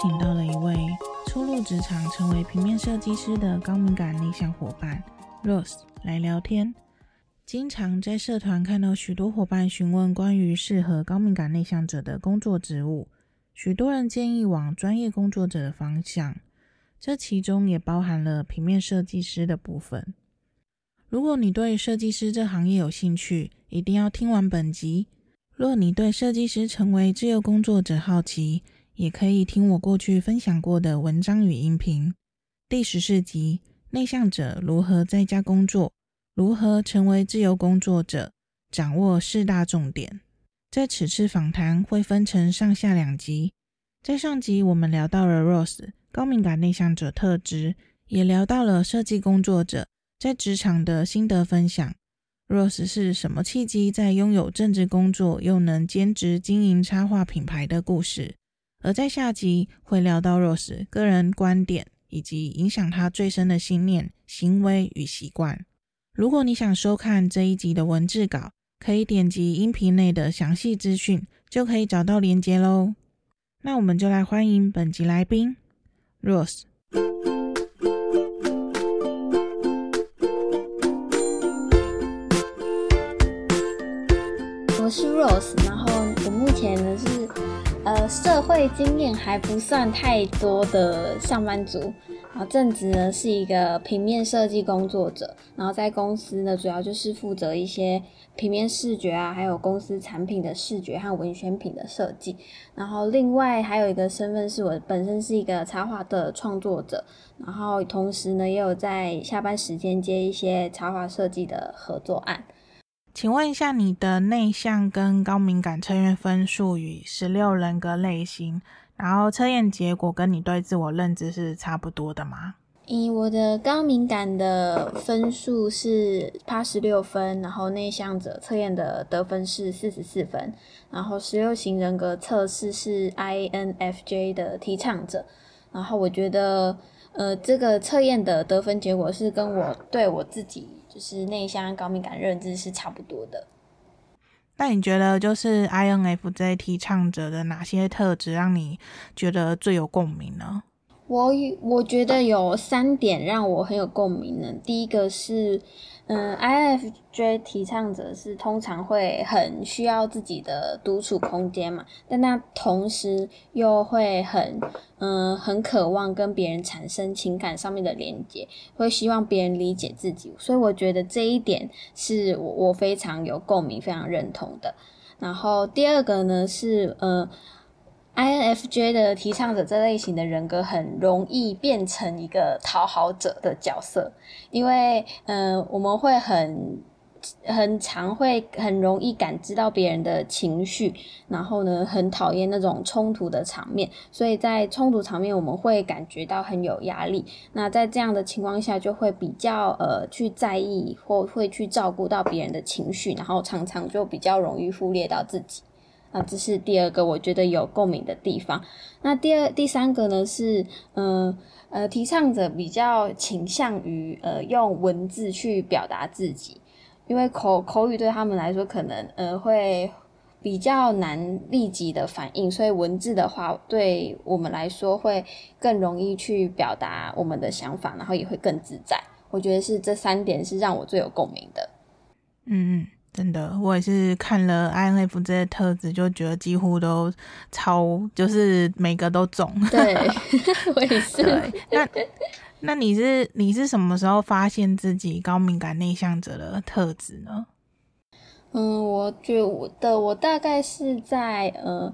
请到了一位初入职场、成为平面设计师的高敏感内向伙伴 Rose 来聊天。经常在社团看到许多伙伴询问关于适合高敏感内向者的工作职务，许多人建议往专业工作者的方向，这其中也包含了平面设计师的部分。如果你对设计师这行业有兴趣，一定要听完本集。若你对设计师成为自由工作者好奇，也可以听我过去分享过的文章与音频。第十四集：内向者如何在家工作？如何成为自由工作者？掌握四大重点。在此次访谈会分成上下两集。在上集我们聊到了 Rose 高敏感内向者特质，也聊到了设计工作者。在职场的心得分享，Rose 是什么契机在拥有正职工作又能兼职经营插画品牌的故事？而在下集会聊到 Rose 个人观点以及影响他最深的信念、行为与习惯。如果你想收看这一集的文字稿，可以点击音频内的详细资讯，就可以找到连接喽。那我们就来欢迎本集来宾 Rose。我是 Rose，然后我目前呢是社会经验还不算太多的上班族，然后正职呢是一个平面设计工作者，然后在公司呢主要就是负责一些平面视觉啊，还有公司产品的视觉和文宣品的设计，然后另外还有一个身份是我本身是一个插画的创作者，然后同时呢也有在下班时间接一些插画设计的合作案。请问一下，你的内向跟高敏感测验分数与十六人格类型，然后测验结果跟你对自我认知是差不多的吗？以我的高敏感的分数是八十六分，然后内向者测验的得分是四十四分，然后十六型人格测试是 INFJ 的提倡者，然后我觉得，呃，这个测验的得分结果是跟我对我自己。就是内向高敏感认知是差不多的。那你觉得就是 INFJ 提倡者的哪些特质让你觉得最有共鸣呢？我我觉得有三点让我很有共鸣呢。第一个是。嗯，I F J 提倡者是通常会很需要自己的独处空间嘛，但那同时又会很嗯很渴望跟别人产生情感上面的连接，会希望别人理解自己，所以我觉得这一点是我我非常有共鸣、非常认同的。然后第二个呢是嗯。INFJ 的提倡者这类型的人格很容易变成一个讨好者的角色，因为嗯、呃，我们会很很常会很容易感知到别人的情绪，然后呢，很讨厌那种冲突的场面，所以在冲突场面我们会感觉到很有压力。那在这样的情况下，就会比较呃去在意或会去照顾到别人的情绪，然后常常就比较容易忽略到自己。啊，这是第二个我觉得有共鸣的地方。那第二、第三个呢是，嗯呃，呃，提倡者比较倾向于呃用文字去表达自己，因为口口语对他们来说可能呃会比较难立即的反应，所以文字的话对我们来说会更容易去表达我们的想法，然后也会更自在。我觉得是这三点是让我最有共鸣的。嗯嗯。真的，我也是看了 INF 这些特质，就觉得几乎都超，就是每个都中。对，我也是。对，那那你是你是什么时候发现自己高敏感内向者的特质呢？嗯，我觉得我大概是在呃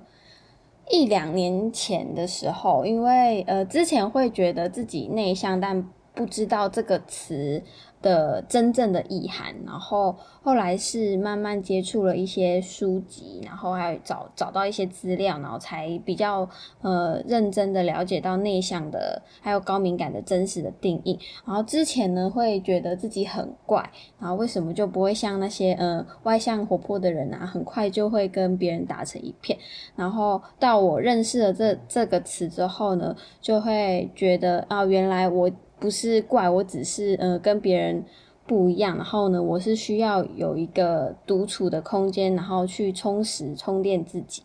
一两年前的时候，因为呃之前会觉得自己内向，但不知道这个词。的真正的意涵，然后后来是慢慢接触了一些书籍，然后还找找到一些资料，然后才比较呃认真的了解到内向的还有高敏感的真实的定义。然后之前呢会觉得自己很怪，然后为什么就不会像那些呃外向活泼的人啊，很快就会跟别人打成一片。然后到我认识了这这个词之后呢，就会觉得啊，原来我。不是怪，我只是呃跟别人不一样，然后呢，我是需要有一个独处的空间，然后去充实充电自己。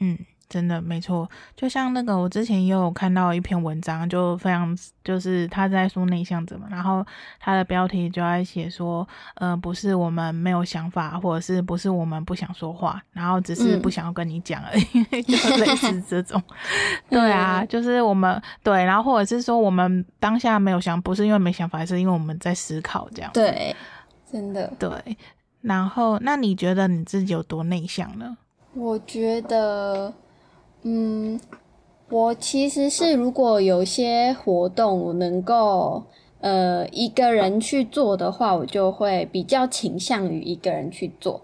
嗯，真的没错，就像那个我之前也有看到一篇文章，就非常就是他在说内向者嘛，然后他的标题就在写说，呃，不是我们没有想法，或者是不是我们不想说话，然后只是不想要跟你讲而已，嗯、就类似这种。对啊，就是我们对，然后或者是说我们当下没有想，不是因为没想法，是因为我们在思考这样。对，真的对。然后，那你觉得你自己有多内向呢？我觉得。嗯，我其实是如果有些活动我能够呃一个人去做的话，我就会比较倾向于一个人去做。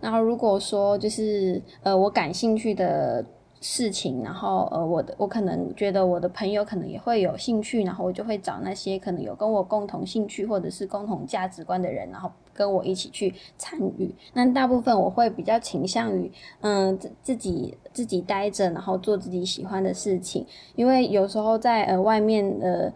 然后如果说就是呃我感兴趣的。事情，然后呃，我的我可能觉得我的朋友可能也会有兴趣，然后我就会找那些可能有跟我共同兴趣或者是共同价值观的人，然后跟我一起去参与。那大部分我会比较倾向于嗯自自己自己待着，然后做自己喜欢的事情，因为有时候在呃外面的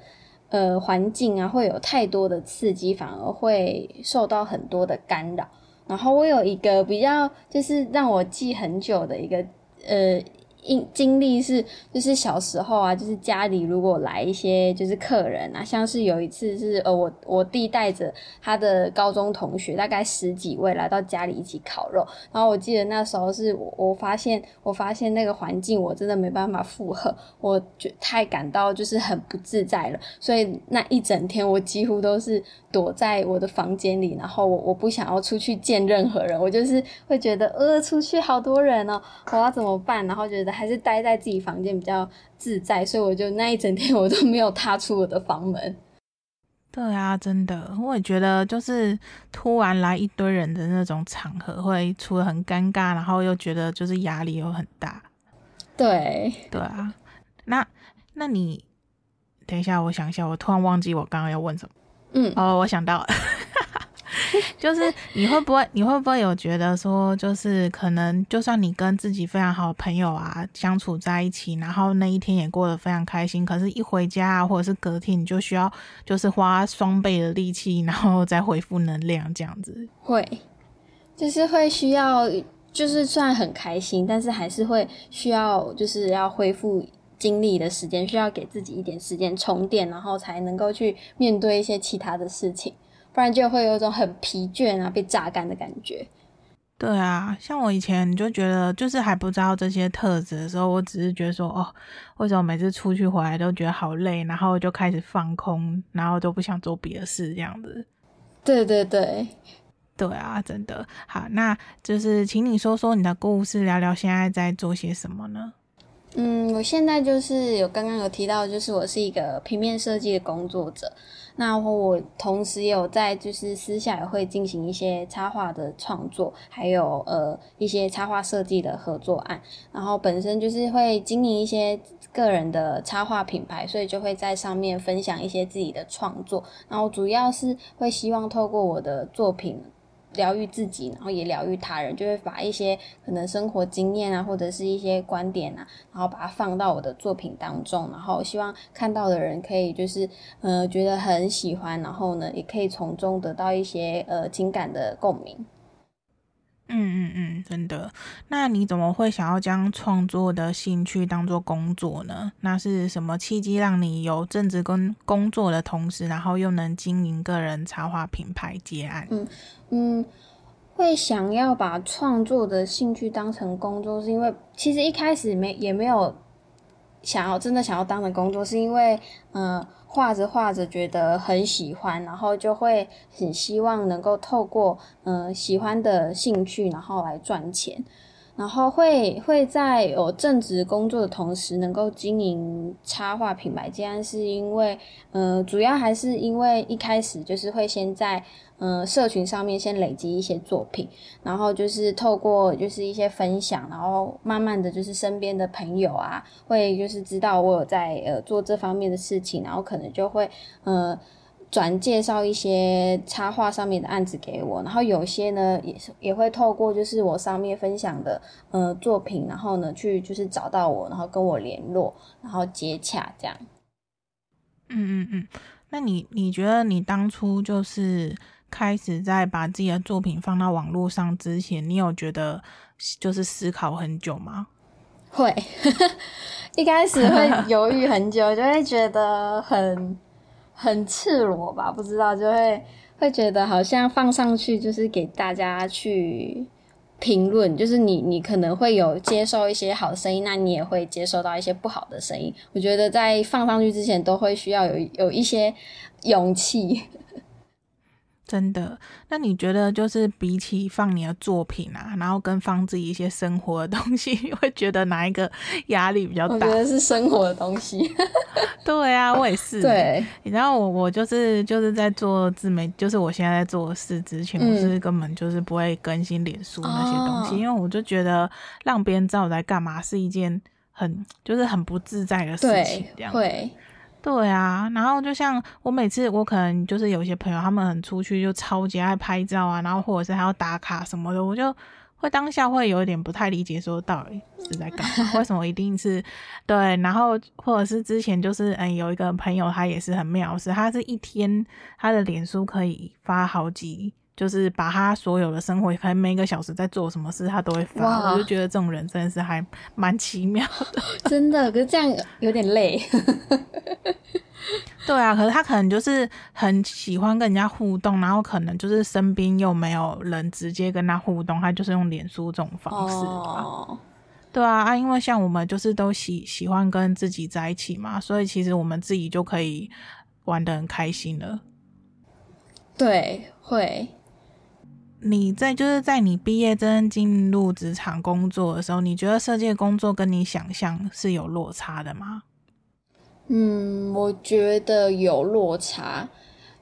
呃环境啊会有太多的刺激，反而会受到很多的干扰。然后我有一个比较就是让我记很久的一个呃。经经历是，就是小时候啊，就是家里如果来一些就是客人啊，像是有一次是呃我我弟带着他的高中同学，大概十几位来到家里一起烤肉，然后我记得那时候是我我发现我发现那个环境我真的没办法负荷，我就太感到就是很不自在了，所以那一整天我几乎都是躲在我的房间里，然后我我不想要出去见任何人，我就是会觉得呃出去好多人哦，我要怎么办？然后觉得。还是待在自己房间比较自在，所以我就那一整天 我都没有踏出我的房门。对啊，真的，我也觉得就是突然来一堆人的那种场合，会除了很尴尬，然后又觉得就是压力又很大。对，对啊。那那你等一下，我想一下，我突然忘记我刚刚要问什么。嗯，哦，我想到了。就是你会不会，你会不会有觉得说，就是可能就算你跟自己非常好的朋友啊相处在一起，然后那一天也过得非常开心，可是一回家啊，或者是隔天，你就需要就是花双倍的力气，然后再恢复能量这样子。会，就是会需要，就是虽然很开心，但是还是会需要，就是要恢复精力的时间，需要给自己一点时间充电，然后才能够去面对一些其他的事情。不然就会有一种很疲倦啊，被榨干的感觉。对啊，像我以前就觉得，就是还不知道这些特质的时候，我只是觉得说，哦，为什么每次出去回来都觉得好累，然后就开始放空，然后都不想做别的事这样子。对对对，对啊，真的好，那就是请你说说你的故事，聊聊现在在做些什么呢？嗯，我现在就是有刚刚有提到，就是我是一个平面设计的工作者。那我同时也有在就是私下也会进行一些插画的创作，还有呃一些插画设计的合作案。然后本身就是会经营一些个人的插画品牌，所以就会在上面分享一些自己的创作。然后主要是会希望透过我的作品。疗愈自己，然后也疗愈他人，就会把一些可能生活经验啊，或者是一些观点啊，然后把它放到我的作品当中，然后希望看到的人可以就是呃觉得很喜欢，然后呢也可以从中得到一些呃情感的共鸣。嗯嗯嗯，真的。那你怎么会想要将创作的兴趣当做工作呢？那是什么契机让你有正职跟工作的同时，然后又能经营个人插画品牌接案？嗯嗯，会想要把创作的兴趣当成工作，是因为其实一开始没也没有想要真的想要当成工作，是因为嗯。画着画着觉得很喜欢，然后就会很希望能够透过嗯、喜欢的兴趣，然后来赚钱，然后会会在有正职工作的同时，能够经营插画品牌。既然是因为呃，主要还是因为一开始就是会先在。嗯，社群上面先累积一些作品，然后就是透过就是一些分享，然后慢慢的就是身边的朋友啊，会就是知道我有在呃做这方面的事情，然后可能就会呃转介绍一些插画上面的案子给我，然后有些呢也是也会透过就是我上面分享的呃作品，然后呢去就是找到我，然后跟我联络，然后接洽这样。嗯嗯嗯，那你你觉得你当初就是。开始在把自己的作品放到网络上之前，你有觉得就是思考很久吗？会，一开始会犹豫很久，就会觉得很很赤裸吧，不知道就会会觉得好像放上去就是给大家去。评论就是你，你可能会有接受一些好声音，那你也会接受到一些不好的声音。我觉得在放上去之前，都会需要有有一些勇气。真的？那你觉得就是比起放你的作品啊，然后跟放自己一些生活的东西，你 会觉得哪一个压力比较大？我觉得是生活的东西。对啊，我也是。对，然后我我就是就是在做自媒，就是我现在在做事之前，我是根本就是不会更新脸书那些东西，嗯、因为我就觉得让别人知道我在干嘛是一件很就是很不自在的事情，这样。会。对啊，然后就像我每次，我可能就是有些朋友，他们很出去就超级爱拍照啊，然后或者是还要打卡什么的，我就会当下会有一点不太理解，说到底是在干嘛？为什么一定是对？然后或者是之前就是嗯，有一个朋友，他也是很妙，是他是一天他的脸书可以发好几。就是把他所有的生活，可能每个小时在做什么事，他都会发。我就觉得这种人真的是还蛮奇妙的，真的。可是这样有点累。对啊，可是他可能就是很喜欢跟人家互动，然后可能就是身边又没有人直接跟他互动，他就是用脸书这种方式。哦。对啊，啊，因为像我们就是都喜喜欢跟自己在一起嘛，所以其实我们自己就可以玩的很开心了。对，会。你在就是在你毕业真正进入职场工作的时候，你觉得设计工作跟你想象是有落差的吗？嗯，我觉得有落差，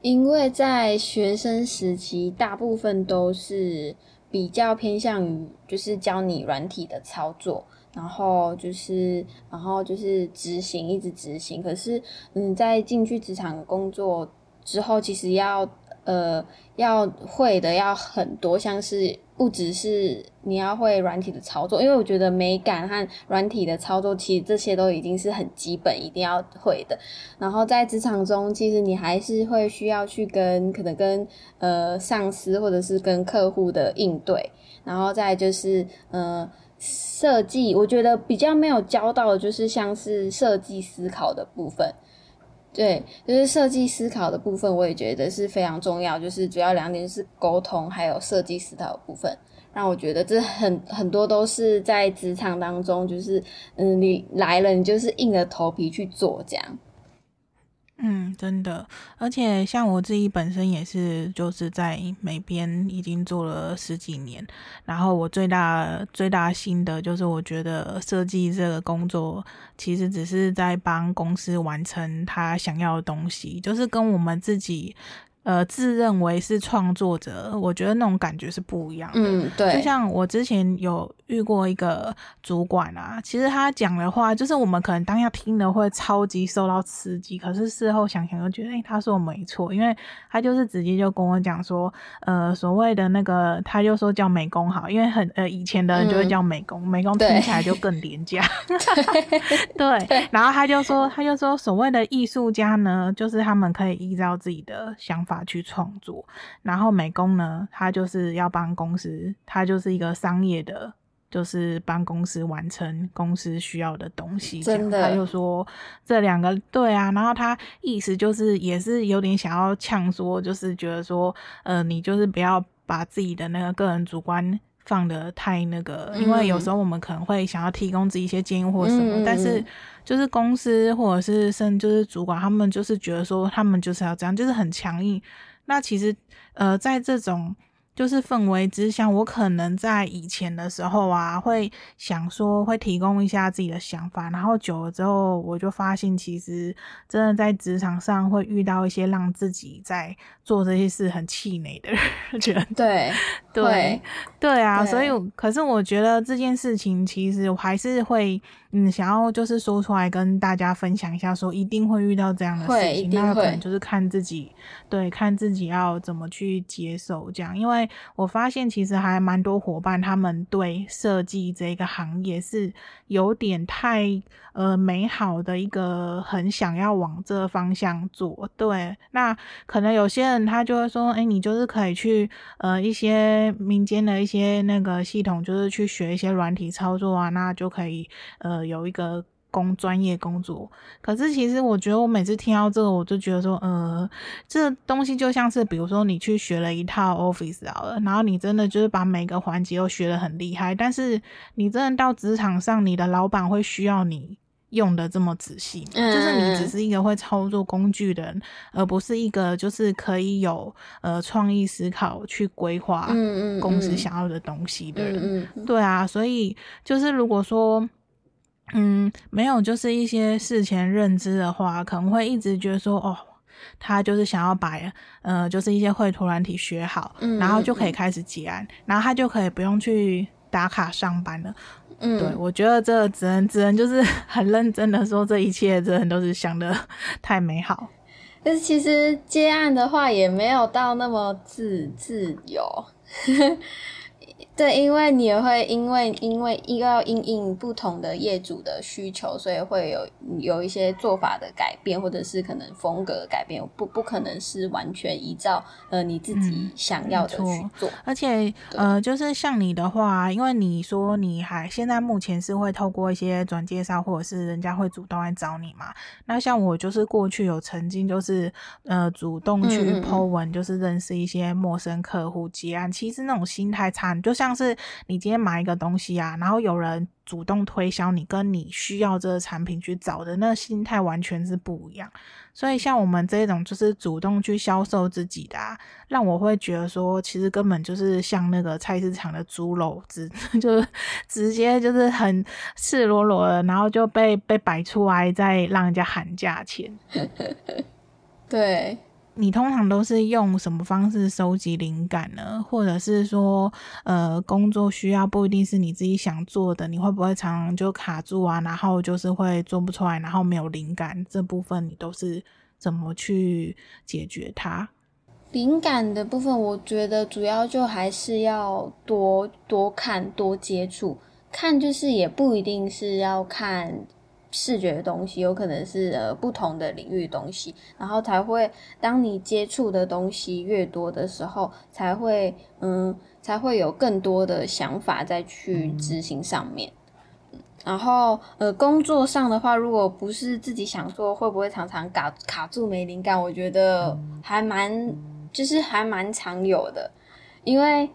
因为在学生时期，大部分都是比较偏向于就是教你软体的操作，然后就是然后就是执行，一直执行。可是，嗯，在进去职场工作之后，其实要。呃，要会的要很多，像是不只是你要会软体的操作，因为我觉得美感和软体的操作，其实这些都已经是很基本，一定要会的。然后在职场中，其实你还是会需要去跟可能跟呃上司或者是跟客户的应对，然后再就是呃设计，我觉得比较没有教到的就是像是设计思考的部分。对，就是设计思考的部分，我也觉得是非常重要。就是主要两点是沟通，还有设计思考的部分，让我觉得这很很多都是在职场当中，就是嗯，你来了，你就是硬着头皮去做这样。嗯，真的，而且像我自己本身也是，就是在美编已经做了十几年，然后我最大最大心得就是，我觉得设计这个工作其实只是在帮公司完成他想要的东西，就是跟我们自己。呃，自认为是创作者，我觉得那种感觉是不一样的。嗯，对。就像我之前有遇过一个主管啊，其实他讲的话，就是我们可能当下听了会超级受到刺激，可是事后想想又觉得，哎、欸，他说我没错，因为他就是直接就跟我讲说，呃，所谓的那个，他就说叫美工好，因为很呃以前的人就会叫美工，嗯、美工听起来就更廉价。对，对。然后他就说，他就说，所谓的艺术家呢，就是他们可以依照自己的想法。法去创作，然后美工呢，他就是要帮公司，他就是一个商业的，就是帮公司完成公司需要的东西。真的，他就说这两个对啊，然后他意思就是也是有点想要呛说，就是觉得说，呃，你就是不要把自己的那个个人主观放的太那个，嗯、因为有时候我们可能会想要提供自己一些建议或什么，嗯、但是。就是公司或者是甚至就是主管，他们就是觉得说他们就是要这样，就是很强硬。那其实呃，在这种。就是氛围之下，我可能在以前的时候啊，会想说会提供一下自己的想法，然后久了之后，我就发现其实真的在职场上会遇到一些让自己在做这些事很气馁的人。对对对，对啊，对所以可是我觉得这件事情其实我还是会嗯想要就是说出来跟大家分享一下，说一定会遇到这样的事情，那可能就是看自己对看自己要怎么去接受这样，因为。我发现其实还蛮多伙伴他们对设计这个行业是有点太呃美好的一个很想要往这个方向做。对，那可能有些人他就会说，哎，你就是可以去呃一些民间的一些那个系统，就是去学一些软体操作啊，那就可以呃有一个。工专业工作，可是其实我觉得我每次听到这个，我就觉得说，呃，这东西就像是，比如说你去学了一套 Office 好了，然后你真的就是把每个环节都学得很厉害，但是你真的到职场上，你的老板会需要你用的这么仔细，嗯，就是你只是一个会操作工具的人，而不是一个就是可以有呃创意思考去规划公司想要的东西的人，嗯嗯，对啊，所以就是如果说。嗯，没有，就是一些事前认知的话，可能会一直觉得说，哦，他就是想要把，呃，就是一些绘图软体学好，嗯，然后就可以开始结案，嗯，然后他就可以不用去打卡上班了。嗯，对，我觉得这只能只能就是 很认真的说，这一切真的都是想的 太美好。但是其实接案的话，也没有到那么自自由。对，因为你也会因为因为一个要因应不同的业主的需求，所以会有有一些做法的改变，或者是可能风格的改变，不不可能是完全依照呃你自己想要的去做。嗯、而且呃，就是像你的话，因为你说你还现在目前是会透过一些转介绍，或者是人家会主动来找你嘛？那像我就是过去有曾经就是呃主动去 po 文，就是认识一些陌生客户结案，嗯嗯其实那种心态差，就像像是你今天买一个东西啊，然后有人主动推销你，跟你需要这个产品去找的那心态完全是不一样。所以像我们这种就是主动去销售自己的啊，让我会觉得说，其实根本就是像那个菜市场的猪肉，直 就直接就是很赤裸裸的，然后就被被摆出来，再让人家喊价钱。对。你通常都是用什么方式收集灵感呢？或者是说，呃，工作需要不一定是你自己想做的，你会不会常常就卡住啊？然后就是会做不出来，然后没有灵感，这部分你都是怎么去解决它？灵感的部分，我觉得主要就还是要多多看、多接触。看就是也不一定是要看。视觉的东西有可能是呃不同的领域的东西，然后才会当你接触的东西越多的时候，才会嗯才会有更多的想法再去执行上面。然后呃工作上的话，如果不是自己想做，会不会常常卡卡住没灵感？我觉得还蛮就是还蛮常有的，因为。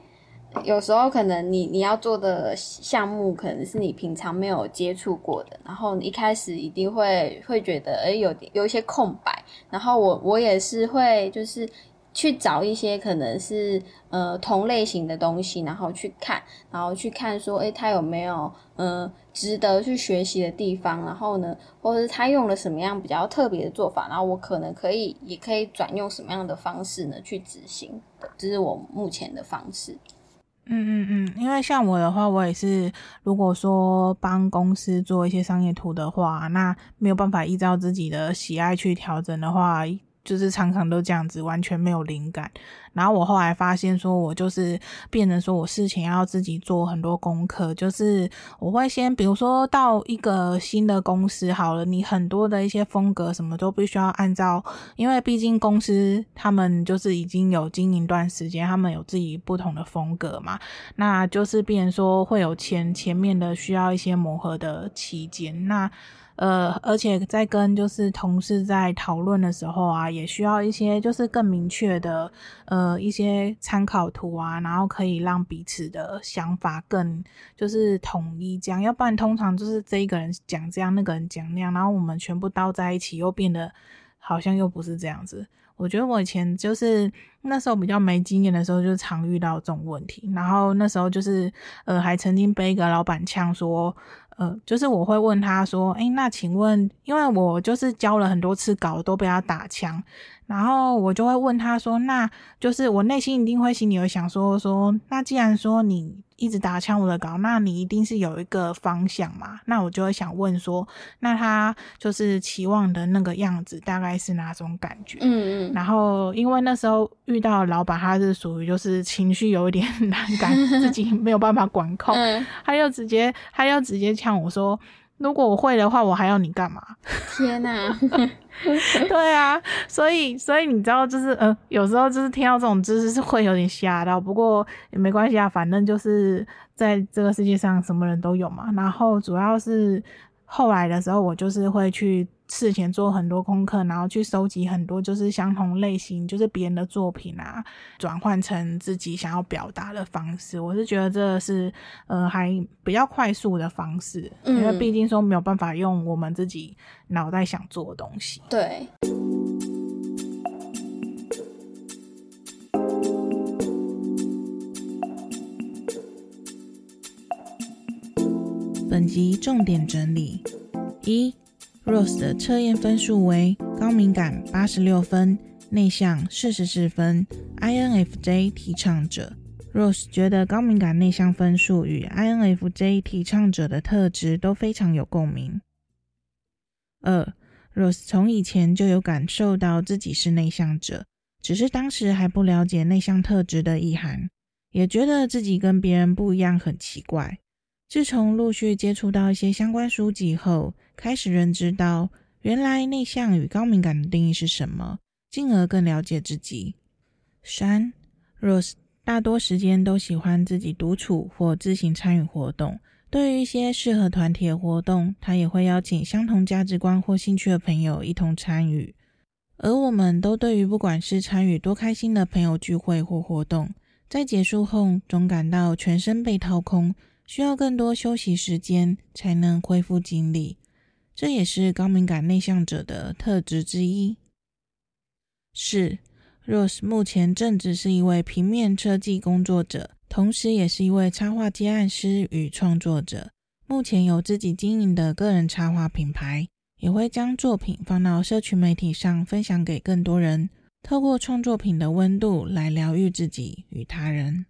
有时候可能你你要做的项目可能是你平常没有接触过的，然后你一开始一定会会觉得诶有点有一些空白，然后我我也是会就是去找一些可能是呃同类型的东西，然后去看，然后去看说诶他有没有呃值得去学习的地方，然后呢，或者是他用了什么样比较特别的做法，然后我可能可以也可以转用什么样的方式呢去执行，这是我目前的方式。嗯嗯嗯，因为像我的话，我也是，如果说帮公司做一些商业图的话，那没有办法依照自己的喜爱去调整的话。就是常常都这样子，完全没有灵感。然后我后来发现，说我就是变成说我事情要自己做很多功课。就是我会先，比如说到一个新的公司好了，你很多的一些风格什么都必须要按照，因为毕竟公司他们就是已经有经营段时间，他们有自己不同的风格嘛。那就是变成说会有前前面的需要一些磨合的期间。那呃，而且在跟就是同事在讨论的时候啊，也需要一些就是更明确的呃一些参考图啊，然后可以让彼此的想法更就是统一这样，要不然通常就是这一个人讲这样，那个人讲那样，然后我们全部倒在一起，又变得好像又不是这样子。我觉得我以前就是那时候比较没经验的时候，就常遇到这种问题，然后那时候就是呃还曾经被一个老板呛说。呃，就是我会问他说，诶，那请问，因为我就是交了很多次稿都被他打枪，然后我就会问他说：“那就是我内心一定会心里有想说说，那既然说你一直打枪我的稿，那你一定是有一个方向嘛？那我就会想问说，那他就是期望的那个样子大概是哪种感觉？嗯嗯。然后因为那时候遇到老板，他是属于就是情绪有一点难感，自己没有办法管控，嗯、他又直接他又直接呛我说。”如果我会的话，我还要你干嘛？天哪！对啊，所以所以你知道，就是呃，有时候就是听到这种知识是会有点吓到，不过也没关系啊，反正就是在这个世界上什么人都有嘛。然后主要是后来的时候，我就是会去。事前做很多功课，然后去收集很多就是相同类型，就是别人的作品啊，转换成自己想要表达的方式。我是觉得这是呃还比较快速的方式，嗯，因为毕竟说没有办法用我们自己脑袋想做的东西。对。本集重点整理一。Rose 的测验分数为高敏感八十六分，内向四十四分，INFJ 提倡者。Rose 觉得高敏感内向分数与 INFJ 提倡者的特质都非常有共鸣。二，Rose 从以前就有感受到自己是内向者，只是当时还不了解内向特质的意涵，也觉得自己跟别人不一样，很奇怪。自从陆续接触到一些相关书籍后，开始认知到原来内向与高敏感的定义是什么，进而更了解自己。三，Rose 大多时间都喜欢自己独处或自行参与活动。对于一些适合团体的活动，他也会邀请相同价值观或兴趣的朋友一同参与。而我们都对于不管是参与多开心的朋友聚会或活动，在结束后总感到全身被掏空。需要更多休息时间才能恢复精力，这也是高敏感内向者的特质之一。四，Rose 目前正职是一位平面设计工作者，同时也是一位插画接案师与创作者。目前有自己经营的个人插画品牌，也会将作品放到社群媒体上分享给更多人，透过创作品的温度来疗愈自己与他人。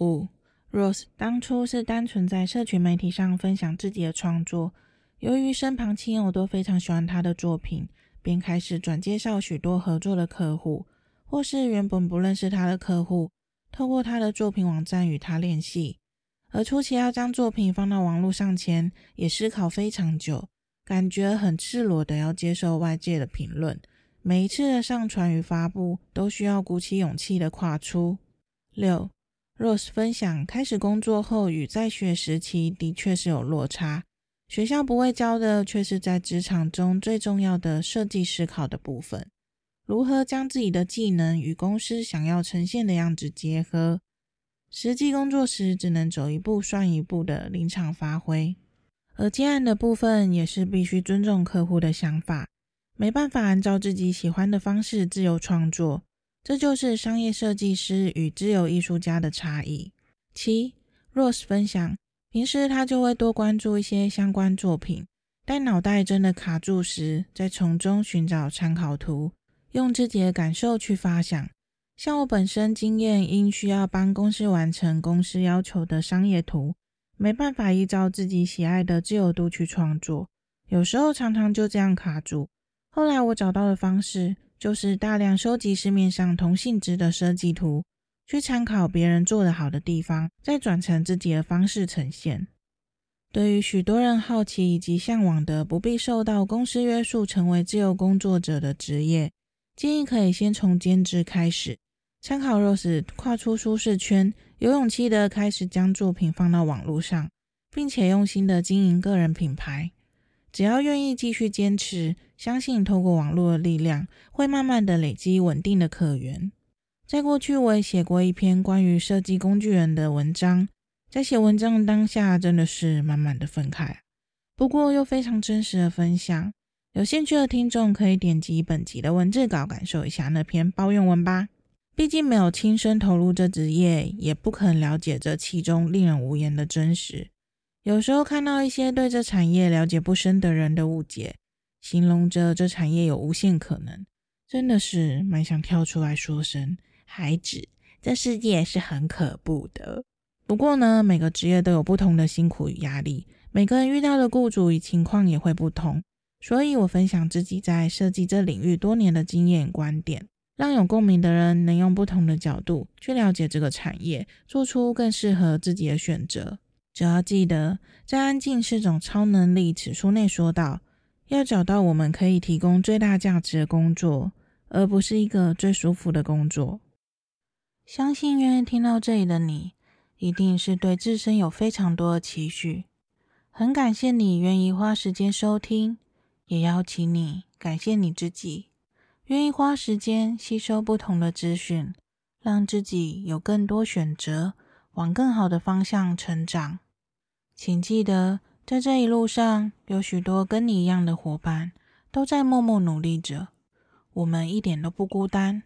五。Rose 当初是单纯在社群媒体上分享自己的创作，由于身旁亲友都非常喜欢他的作品，便开始转介绍许多合作的客户，或是原本不认识他的客户，透过他的作品网站与他联系。而初期要将作品放到网络上前，也思考非常久，感觉很赤裸的要接受外界的评论，每一次的上传与发布都需要鼓起勇气的跨出。六。Rose 分享，开始工作后与在学时期的确是有落差。学校不会教的，却是在职场中最重要的设计思考的部分。如何将自己的技能与公司想要呈现的样子结合？实际工作时只能走一步算一步的临场发挥。而接案的部分也是必须尊重客户的想法，没办法按照自己喜欢的方式自由创作。这就是商业设计师与自由艺术家的差异。七，Rose 分享，平时他就会多关注一些相关作品，待脑袋真的卡住时，再从中寻找参考图，用自己的感受去发想。像我本身经验，因需要帮公司完成公司要求的商业图，没办法依照自己喜爱的自由度去创作，有时候常常就这样卡住。后来我找到的方式。就是大量收集市面上同性质的设计图，去参考别人做得好的地方，再转成自己的方式呈现。对于许多人好奇以及向往的不必受到公司约束，成为自由工作者的职业，建议可以先从兼职开始，参考 Rose 跨出舒适圈，有勇气的开始将作品放到网络上，并且用心的经营个人品牌。只要愿意继续坚持，相信透过网络的力量，会慢慢的累积稳定的客源。在过去，我也写过一篇关于设计工具人的文章，在写文章的当下，真的是满满的愤慨，不过又非常真实的分享。有兴趣的听众可以点击本集的文字稿，感受一下那篇抱怨文吧。毕竟没有亲身投入这职业，也不可能了解这其中令人无言的真实。有时候看到一些对这产业了解不深的人的误解，形容着这产业有无限可能，真的是蛮想跳出来说声，孩子，这世界是很可怖的。不过呢，每个职业都有不同的辛苦与压力，每个人遇到的雇主与情况也会不同，所以我分享自己在设计这领域多年的经验观点，让有共鸣的人能用不同的角度去了解这个产业，做出更适合自己的选择。只要记得，在安静是种超能力。此书内说道，要找到我们可以提供最大价值的工作，而不是一个最舒服的工作。相信愿意听到这里的你，一定是对自身有非常多的期许。很感谢你愿意花时间收听，也邀请你感谢你自己，愿意花时间吸收不同的资讯，让自己有更多选择，往更好的方向成长。请记得，在这一路上，有许多跟你一样的伙伴都在默默努力着，我们一点都不孤单。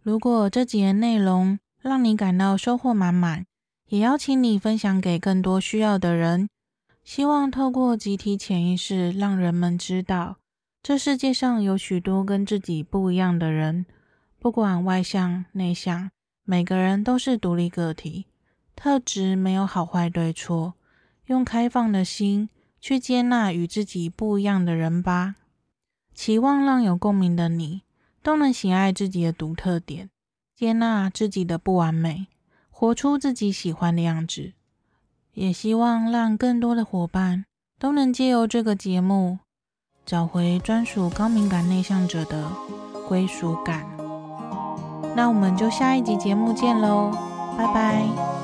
如果这几页内容让你感到收获满满，也邀请你分享给更多需要的人。希望透过集体潜意识，让人们知道，这世界上有许多跟自己不一样的人，不管外向内向，每个人都是独立个体，特质没有好坏对错。用开放的心去接纳与自己不一样的人吧。期望让有共鸣的你都能喜爱自己的独特点，接纳自己的不完美，活出自己喜欢的样子。也希望让更多的伙伴都能借由这个节目，找回专属高敏感内向者的归属感。那我们就下一集节目见喽，拜拜。